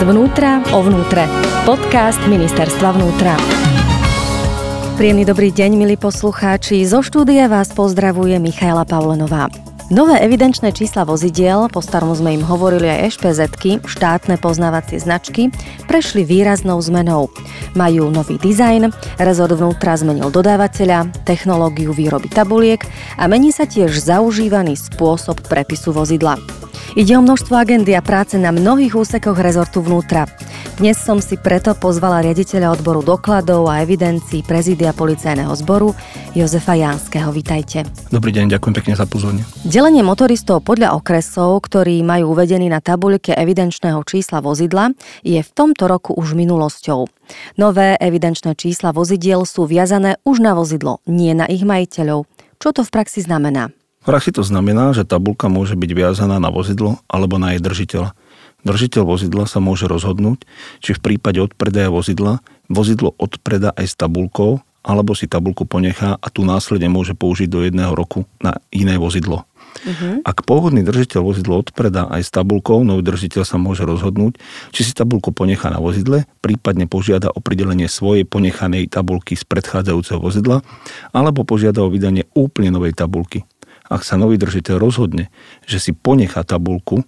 Zvnútra o vnútre. Podcast Ministerstva vnútra. Príjemný dobrý deň, milí poslucháči. Zo štúdia vás pozdravuje Michaela Pavlenová. Nové evidenčné čísla vozidiel, po starom sme im hovorili aj ešpezetky, štátne poznávacie značky, prešli výraznou zmenou. Majú nový dizajn, rezort vnútra zmenil dodávateľa, technológiu výroby tabuliek a mení sa tiež zaužívaný spôsob prepisu vozidla. Ide o množstvo agendy a práce na mnohých úsekoch rezortu vnútra. Dnes som si preto pozvala riaditeľa odboru dokladov a evidencií prezidia policajného zboru Jozefa Janského. Vítajte. Dobrý deň, ďakujem pekne za pozornie. Delenie motoristov podľa okresov, ktorí majú uvedený na tabuľke evidenčného čísla vozidla, je v tomto roku už minulosťou. Nové evidenčné čísla vozidiel sú viazané už na vozidlo, nie na ich majiteľov. Čo to v praxi znamená? V praxi to znamená, že tabulka môže byť viazaná na vozidlo alebo na jej držiteľa. Držiteľ vozidla sa môže rozhodnúť, či v prípade odpredaja vozidla vozidlo odpreda aj s tabulkou, alebo si tabulku ponechá a tu následne môže použiť do jedného roku na iné vozidlo. Uh-huh. Ak pôvodný držiteľ vozidlo odpredá aj s tabulkou, nový držiteľ sa môže rozhodnúť, či si tabulku ponechá na vozidle, prípadne požiada o pridelenie svojej ponechanej tabulky z predchádzajúceho vozidla, alebo požiada o vydanie úplne novej tabulky ak sa nový držiteľ rozhodne, že si ponechá tabulku,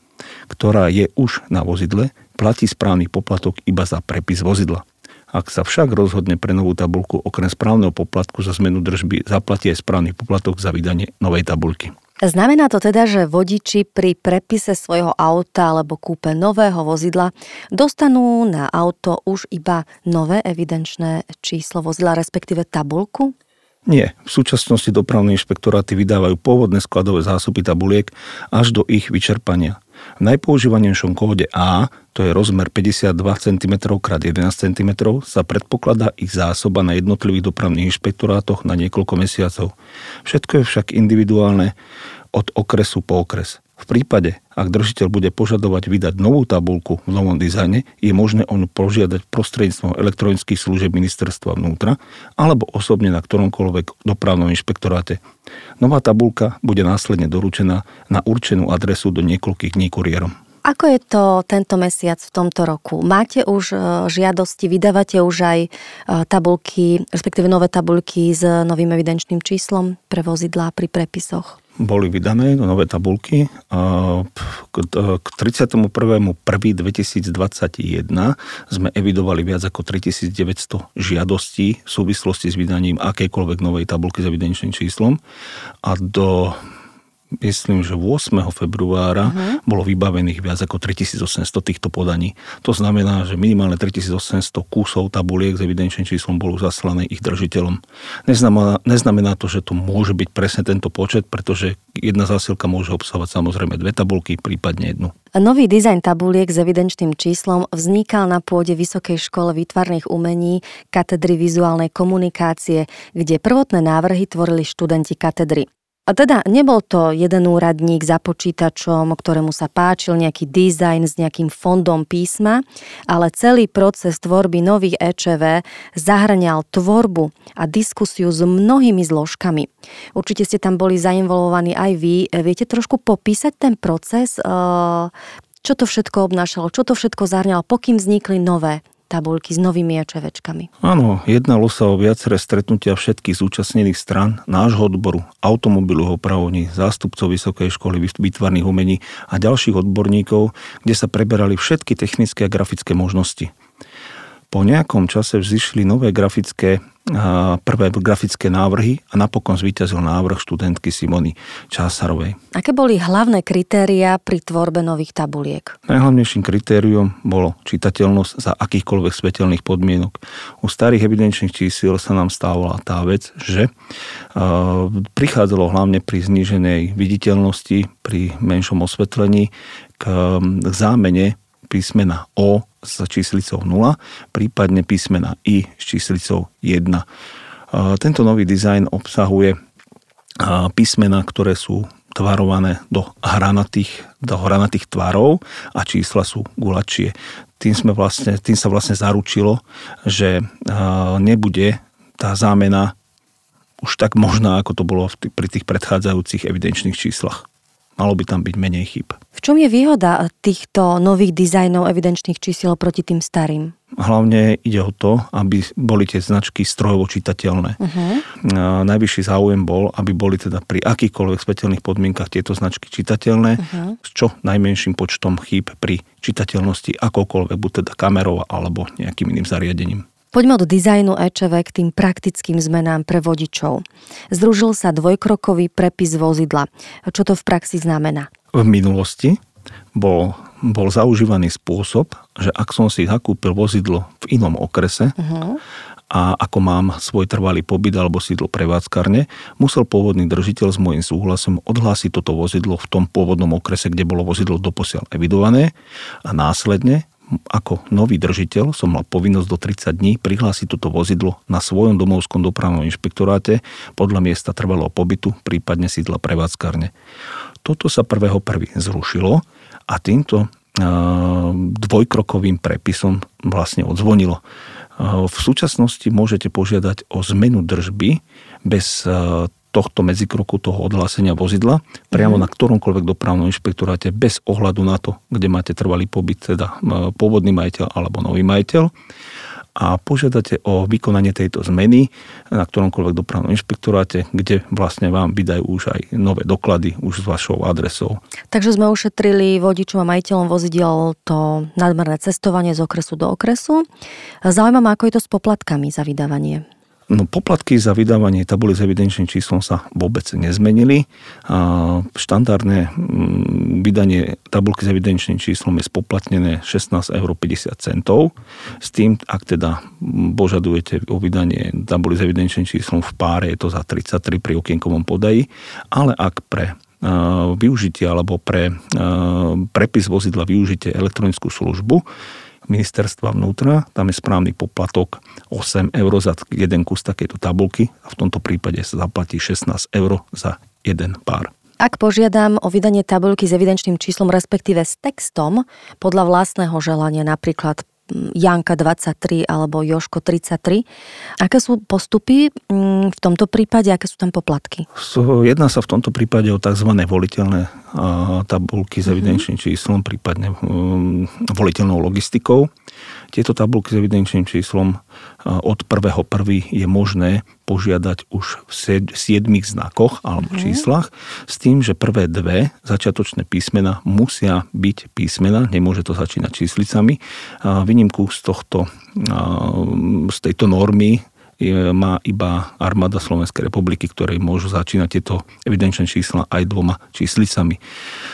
ktorá je už na vozidle, platí správny poplatok iba za prepis vozidla. Ak sa však rozhodne pre novú tabulku okrem správneho poplatku za zmenu držby zaplatí aj správny poplatok za vydanie novej tabulky. Znamená to teda, že vodiči pri prepise svojho auta alebo kúpe nového vozidla dostanú na auto už iba nové evidenčné číslo vozidla, respektíve tabulku? Nie, v súčasnosti dopravné inšpektoráty vydávajú pôvodné skladové zásoby tabuliek až do ich vyčerpania. V najpoužívanejšom kóde A, to je rozmer 52 cm x 11 cm, sa predpokladá ich zásoba na jednotlivých dopravných inšpektorátoch na niekoľko mesiacov. Všetko je však individuálne od okresu po okres. V prípade, ak držiteľ bude požadovať vydať novú tabulku v novom dizajne, je možné on požiadať prostredníctvom elektronických služieb ministerstva vnútra alebo osobne na ktoromkoľvek dopravnom inšpektoráte. Nová tabulka bude následne doručená na určenú adresu do niekoľkých dní kuriérom. Ako je to tento mesiac v tomto roku? Máte už e, žiadosti, vydávate už aj e, tabulky, respektíve nové tabulky s novým evidenčným číslom pre vozidlá pri prepisoch? Boli vydané nové tabulky. K 31.1.2021 sme evidovali viac ako 3900 žiadostí v súvislosti s vydaním akejkoľvek novej tabulky s evidenčným číslom a do myslím, že 8. februára uh-huh. bolo vybavených viac ako 3800 týchto podaní. To znamená, že minimálne 3800 kusov tabuliek s evidenčným číslom bolo zaslané ich držiteľom. Neznamená, neznamená to, že to môže byť presne tento počet, pretože jedna zásilka môže obsahovať samozrejme dve tabulky, prípadne jednu. Nový dizajn tabuliek s evidenčným číslom vznikal na pôde Vysokej škole výtvarných umení katedry vizuálnej komunikácie, kde prvotné návrhy tvorili študenti katedry. A teda nebol to jeden úradník za počítačom, ktorému sa páčil nejaký dizajn s nejakým fondom písma, ale celý proces tvorby nových EČV zahrňal tvorbu a diskusiu s mnohými zložkami. Určite ste tam boli zainvolovaní aj vy. Viete trošku popísať ten proces, čo to všetko obnášalo, čo to všetko zahrňalo, pokým vznikli nové tabulky s novými očevečkami. Áno, jednalo sa o viaceré stretnutia všetkých zúčastnených stran nášho odboru, automobilového pravovní, zástupcov Vysokej školy výtvarných umení a ďalších odborníkov, kde sa preberali všetky technické a grafické možnosti. Po nejakom čase vzýšli nové grafické prvé grafické návrhy a napokon zvíťazil návrh študentky Simony Čásarovej. Aké boli hlavné kritéria pri tvorbe nových tabuliek? Najhlavnejším kritériom bolo čitateľnosť za akýchkoľvek svetelných podmienok. U starých evidenčných čísiel sa nám stávala tá vec, že prichádzalo hlavne pri zníženej viditeľnosti, pri menšom osvetlení k zámene písmena O s číslicou 0, prípadne písmena I s číslicou 1. Tento nový dizajn obsahuje písmena, ktoré sú tvarované do hranatých, do hranatých tvarov a čísla sú gulačie. Tým, sme vlastne, tým sa vlastne zaručilo, že nebude tá zámena už tak možná, ako to bolo pri tých predchádzajúcich evidenčných číslach malo by tam byť menej chyb. V čom je výhoda týchto nových dizajnov evidenčných čísiel proti tým starým? Hlavne ide o to, aby boli tie značky strojovo čitateľné. Uh-huh. Najvyšší záujem bol, aby boli teda pri akýchkoľvek svetelných podmienkach tieto značky čitateľné uh-huh. s čo najmenším počtom chýb pri čitateľnosti akokoľvek, buď teda kamerou alebo nejakým iným zariadením. Poďme od dizajnu EČV k tým praktickým zmenám pre vodičov. Združil sa dvojkrokový prepis vozidla. Čo to v praxi znamená? V minulosti bol, bol zaužívaný spôsob, že ak som si zakúpil vozidlo v inom okrese uh-huh. a ako mám svoj trvalý pobyt alebo sídlo prevádzkarne, musel pôvodný držiteľ s môjim súhlasom odhlásiť toto vozidlo v tom pôvodnom okrese, kde bolo vozidlo doposiaľ evidované a následne ako nový držiteľ som mal povinnosť do 30 dní prihlásiť toto vozidlo na svojom domovskom dopravnom inšpektoráte podľa miesta trvalého pobytu, prípadne sídla prevádzkarne. Toto sa prvého prvý zrušilo a týmto dvojkrokovým prepisom vlastne odzvonilo. V súčasnosti môžete požiadať o zmenu držby bez tohto medzikroku toho odhlásenia vozidla priamo mm. na ktoromkoľvek dopravnom inšpektoráte bez ohľadu na to, kde máte trvalý pobyt, teda pôvodný majiteľ alebo nový majiteľ a požiadate o vykonanie tejto zmeny na ktoromkoľvek dopravnom inšpektoráte, kde vlastne vám vydajú už aj nové doklady už s vašou adresou. Takže sme ušetrili vodičom a majiteľom vozidiel to nadmerné cestovanie z okresu do okresu. Zaujímavé, ako je to s poplatkami za vydávanie. No, poplatky za vydávanie tabuly s evidenčným číslom sa vôbec nezmenili. A štandardné mm, vydanie tabulky s evidenčným číslom je spoplatnené 16,50 eur S tým, ak teda požadujete o vydanie tabuly s evidenčným číslom v páre, je to za 33 pri okienkovom podaji, ale ak pre využitie alebo pre prepis vozidla využite elektronickú službu, ministerstva vnútra, tam je správny poplatok 8 eur za jeden kus takéto tabulky a v tomto prípade sa zaplatí 16 eur za jeden pár. Ak požiadam o vydanie tabulky s evidenčným číslom, respektíve s textom, podľa vlastného želania, napríklad Janka 23 alebo Joško 33. Aké sú postupy mm, v tomto prípade, aké sú tam poplatky? Jedná sa v tomto prípade o tzv. voliteľné tabulky s mhm. evidenčným číslom, prípadne mm, voliteľnou logistikou. Tieto tabulky s evidenčným číslom od 1.1. je možné požiadať už v 7 znakoch alebo mm. číslach s tým, že prvé dve začiatočné písmena musia byť písmena, nemôže to začínať číslicami. Výnimku z tohto, z tejto normy má iba armáda Slovenskej republiky, ktoré môžu začínať tieto evidenčné čísla aj dvoma číslicami.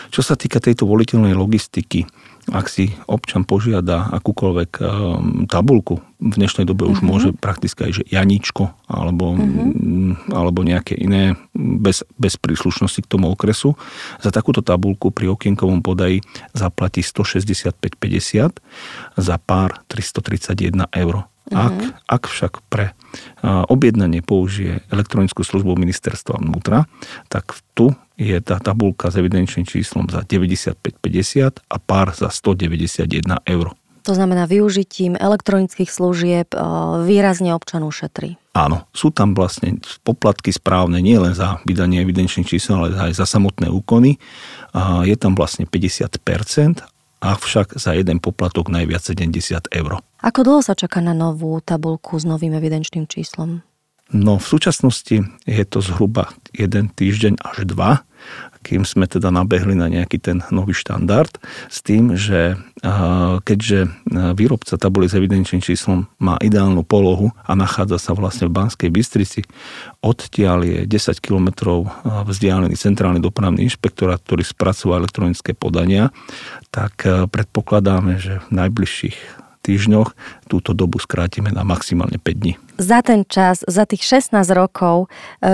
Čo sa týka tejto voliteľnej logistiky, ak si občan požiada akúkoľvek um, tabulku, v dnešnej dobe už uh-huh. môže prakticky aj že Janičko alebo, uh-huh. alebo nejaké iné bez, bez príslušnosti k tomu okresu. Za takúto tabulku pri okienkovom podaji zaplatí 165,50, za pár 331 eur. Ak, uh-huh. ak však pre objednanie použije elektronickú službu ministerstva vnútra, tak tu je tá tabulka s evidenčným číslom za 95,50 a pár za 191 eur. To znamená, využitím elektronických služieb výrazne občanú šetrí. Áno, sú tam vlastne poplatky správne nielen za vydanie evidenčných čísel, ale aj za samotné úkony. Je tam vlastne 50% avšak za jeden poplatok najviac 70 eur. Ako dlho sa čaká na novú tabulku s novým evidenčným číslom? No v súčasnosti je to zhruba jeden týždeň až dva, kým sme teda nabehli na nejaký ten nový štandard s tým, že keďže výrobca tabuly s evidenčným číslom má ideálnu polohu a nachádza sa vlastne v Banskej Bystrici, odtiaľ je 10 km vzdialený centrálny dopravný inšpektorát, ktorý spracúva elektronické podania, tak predpokladáme, že v najbližších týždňoch túto dobu skrátime na maximálne 5 dní. Za ten čas, za tých 16 rokov, e,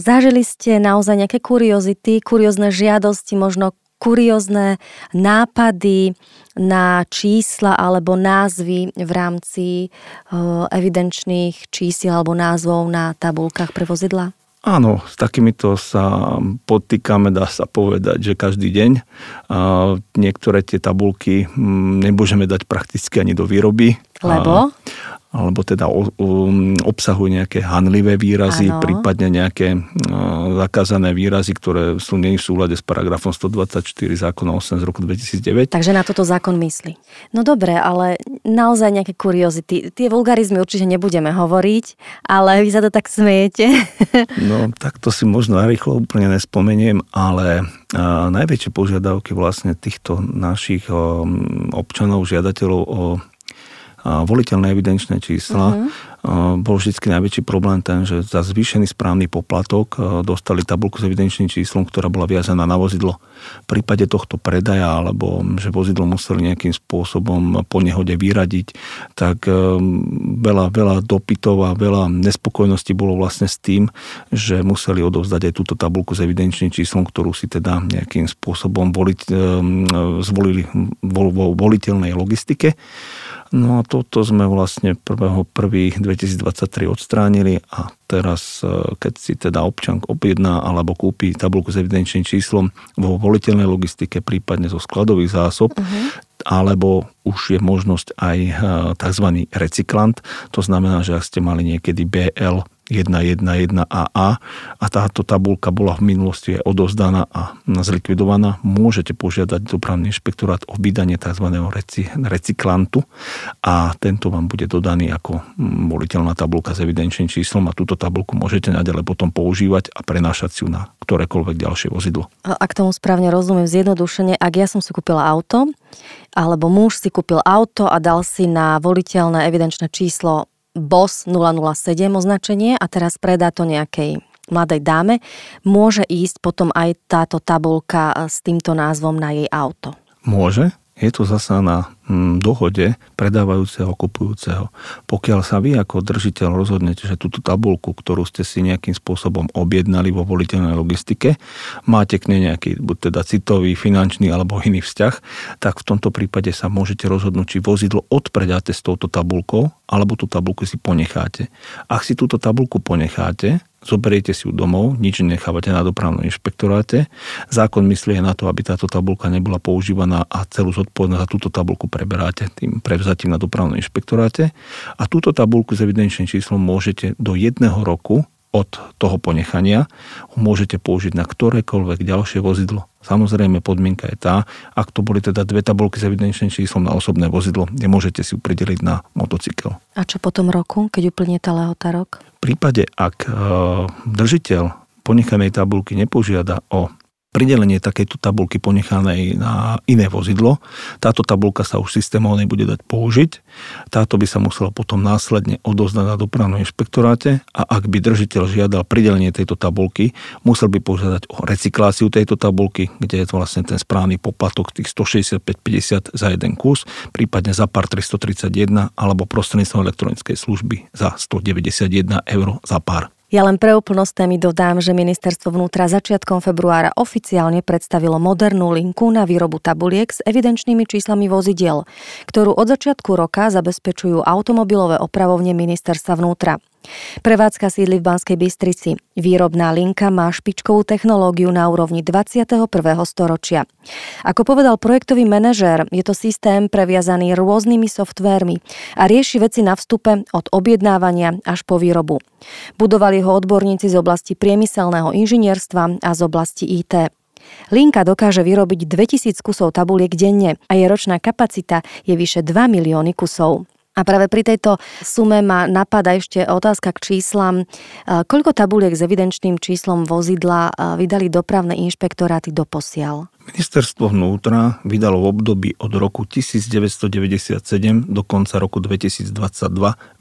zažili ste naozaj nejaké kuriozity, kuriózne žiadosti, možno kuriózne nápady na čísla alebo názvy v rámci e, evidenčných čísiel alebo názvov na tabulkách pre vozidla? Áno, s takýmito sa potýkame, dá sa povedať, že každý deň. A niektoré tie tabulky mm, nemôžeme dať prakticky ani do výroby. Lebo? Alebo teda obsahujú nejaké hanlivé výrazy, ano. prípadne nejaké zakázané výrazy, ktoré sú nie v súlade s paragrafom 124 zákona 8 z roku 2009. Takže na toto zákon myslí. No dobre, ale naozaj nejaké kuriozity. Tie vulgarizmy určite nebudeme hovoriť, ale vy sa to tak smejete. no, tak to si možno narýchlo úplne nespomeniem, ale najväčšie požiadavky vlastne týchto našich občanov, žiadateľov o voliteľné evidenčné čísla, uh-huh. bol vždy najväčší problém ten, že za zvýšený správny poplatok dostali tabulku s evidenčným číslom, ktorá bola viazaná na vozidlo. V prípade tohto predaja, alebo že vozidlo museli nejakým spôsobom po nehode vyradiť, tak veľa, veľa dopytov a veľa nespokojnosti bolo vlastne s tým, že museli odovzdať aj túto tabulku s evidenčným číslom, ktorú si teda nejakým spôsobom voliť, zvolili vo voliteľnej logistike. No a toto sme vlastne 1.1.2023 odstránili a teraz, e, keď si teda občan objedná alebo kúpi tabulku s evidenčným číslom vo voliteľnej logistike, prípadne zo skladových zásob, uh-huh. alebo už je možnosť aj e, tzv. recyklant, to znamená, že ak ste mali niekedy BL 111AA a táto tabulka bola v minulosti odozdaná a zlikvidovaná, môžete požiadať dopravný inšpektorát o vydanie tzv. recyklantu a tento vám bude dodaný ako mm, voliteľná tabulka s evidenčným číslom a túto tabulku môžete naďalej potom používať a prenášať si ju na ktorékoľvek ďalšie vozidlo. Ak tomu správne rozumiem zjednodušene, ak ja som si kúpila auto, alebo muž si kúpil auto a dal si na voliteľné evidenčné číslo BOS 007 označenie a teraz predá to nejakej mladej dáme, môže ísť potom aj táto tabulka s týmto názvom na jej auto. Môže, je to zasa na dohode predávajúceho, kupujúceho. Pokiaľ sa vy ako držiteľ rozhodnete, že túto tabulku, ktorú ste si nejakým spôsobom objednali vo voliteľnej logistike, máte k nej nejaký buď teda citový, finančný alebo iný vzťah, tak v tomto prípade sa môžete rozhodnúť, či vozidlo odpredáte s touto tabulkou, alebo tú tabulku si ponecháte. Ak si túto tabulku ponecháte, zoberiete si ju domov, nič nechávate na dopravnom inšpektoráte. Zákon myslí na to, aby táto tabulka nebola používaná a celú zodpovednosť za túto tabulku preberáte tým prevzatím na dopravnom inšpektoráte. A túto tabulku s evidenčným číslom môžete do jedného roku od toho ponechania môžete použiť na ktorékoľvek ďalšie vozidlo. Samozrejme podmienka je tá, ak to boli teda dve tabulky s evidenčným číslom na osobné vozidlo, nemôžete si ju prideliť na motocykel. A čo po tom roku, keď uplynie tá lehota rok? Prípade, ak e, držiteľ ponechanej tabulky nepožiada o pridelenie takejto tabulky ponechanej na iné vozidlo. Táto tabulka sa už systémov nebude dať použiť. Táto by sa musela potom následne odozdať na dopravnom inšpektoráte a ak by držiteľ žiadal pridelenie tejto tabulky, musel by požiadať o recykláciu tejto tabulky, kde je to vlastne ten správny poplatok tých 165,50 za jeden kus, prípadne za pár 331 alebo prostredníctvom elektronickej služby za 191 eur za pár. Ja len pre úplnosť témy dodám, že ministerstvo vnútra začiatkom februára oficiálne predstavilo modernú linku na výrobu tabuliek s evidenčnými číslami vozidiel, ktorú od začiatku roka zabezpečujú automobilové opravovne ministerstva vnútra. Prevádzka sídli v Banskej Bystrici. Výrobná linka má špičkovú technológiu na úrovni 21. storočia. Ako povedal projektový manažér, je to systém previazaný rôznymi softvérmi a rieši veci na vstupe od objednávania až po výrobu. Budovali ho odborníci z oblasti priemyselného inžinierstva a z oblasti IT. Linka dokáže vyrobiť 2000 kusov tabuliek denne a jej ročná kapacita je vyše 2 milióny kusov. A práve pri tejto sume ma napadá ešte otázka k číslam. Koľko tabuliek s evidenčným číslom vozidla vydali dopravné inšpektoráty do posiaľ? Ministerstvo vnútra vydalo v období od roku 1997 do konca roku 2022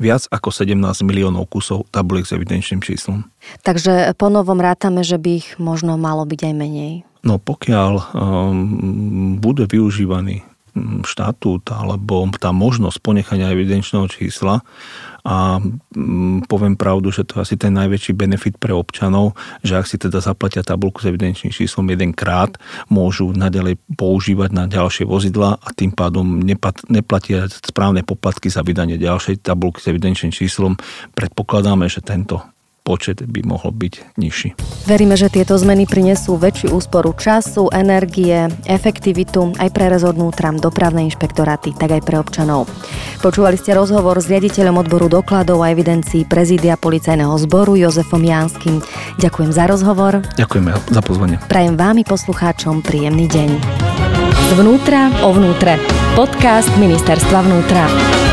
viac ako 17 miliónov kusov tabuliek s evidenčným číslom. Takže po novom rátame, že by ich možno malo byť aj menej. No pokiaľ um, bude využívaný štatút alebo tá možnosť ponechania evidenčného čísla a mm, poviem pravdu, že to je asi ten najväčší benefit pre občanov, že ak si teda zaplatia tabulku s evidenčným číslom jedenkrát, môžu nadalej používať na ďalšie vozidla a tým pádom neplatia správne poplatky za vydanie ďalšej tabulky s evidenčným číslom. Predpokladáme, že tento počet by mohol byť nižší. Veríme, že tieto zmeny prinesú väčšiu úsporu času, energie, efektivitu aj pre rezort vnútra, dopravné inšpektoráty, tak aj pre občanov. Počúvali ste rozhovor s riaditeľom odboru dokladov a evidencií prezídia policajného zboru Jozefom Jánskym. Ďakujem za rozhovor. Ďakujeme za pozvanie. Prajem vámi poslucháčom príjemný deň. Zvnútra o vnútre. Podcast Ministerstva vnútra.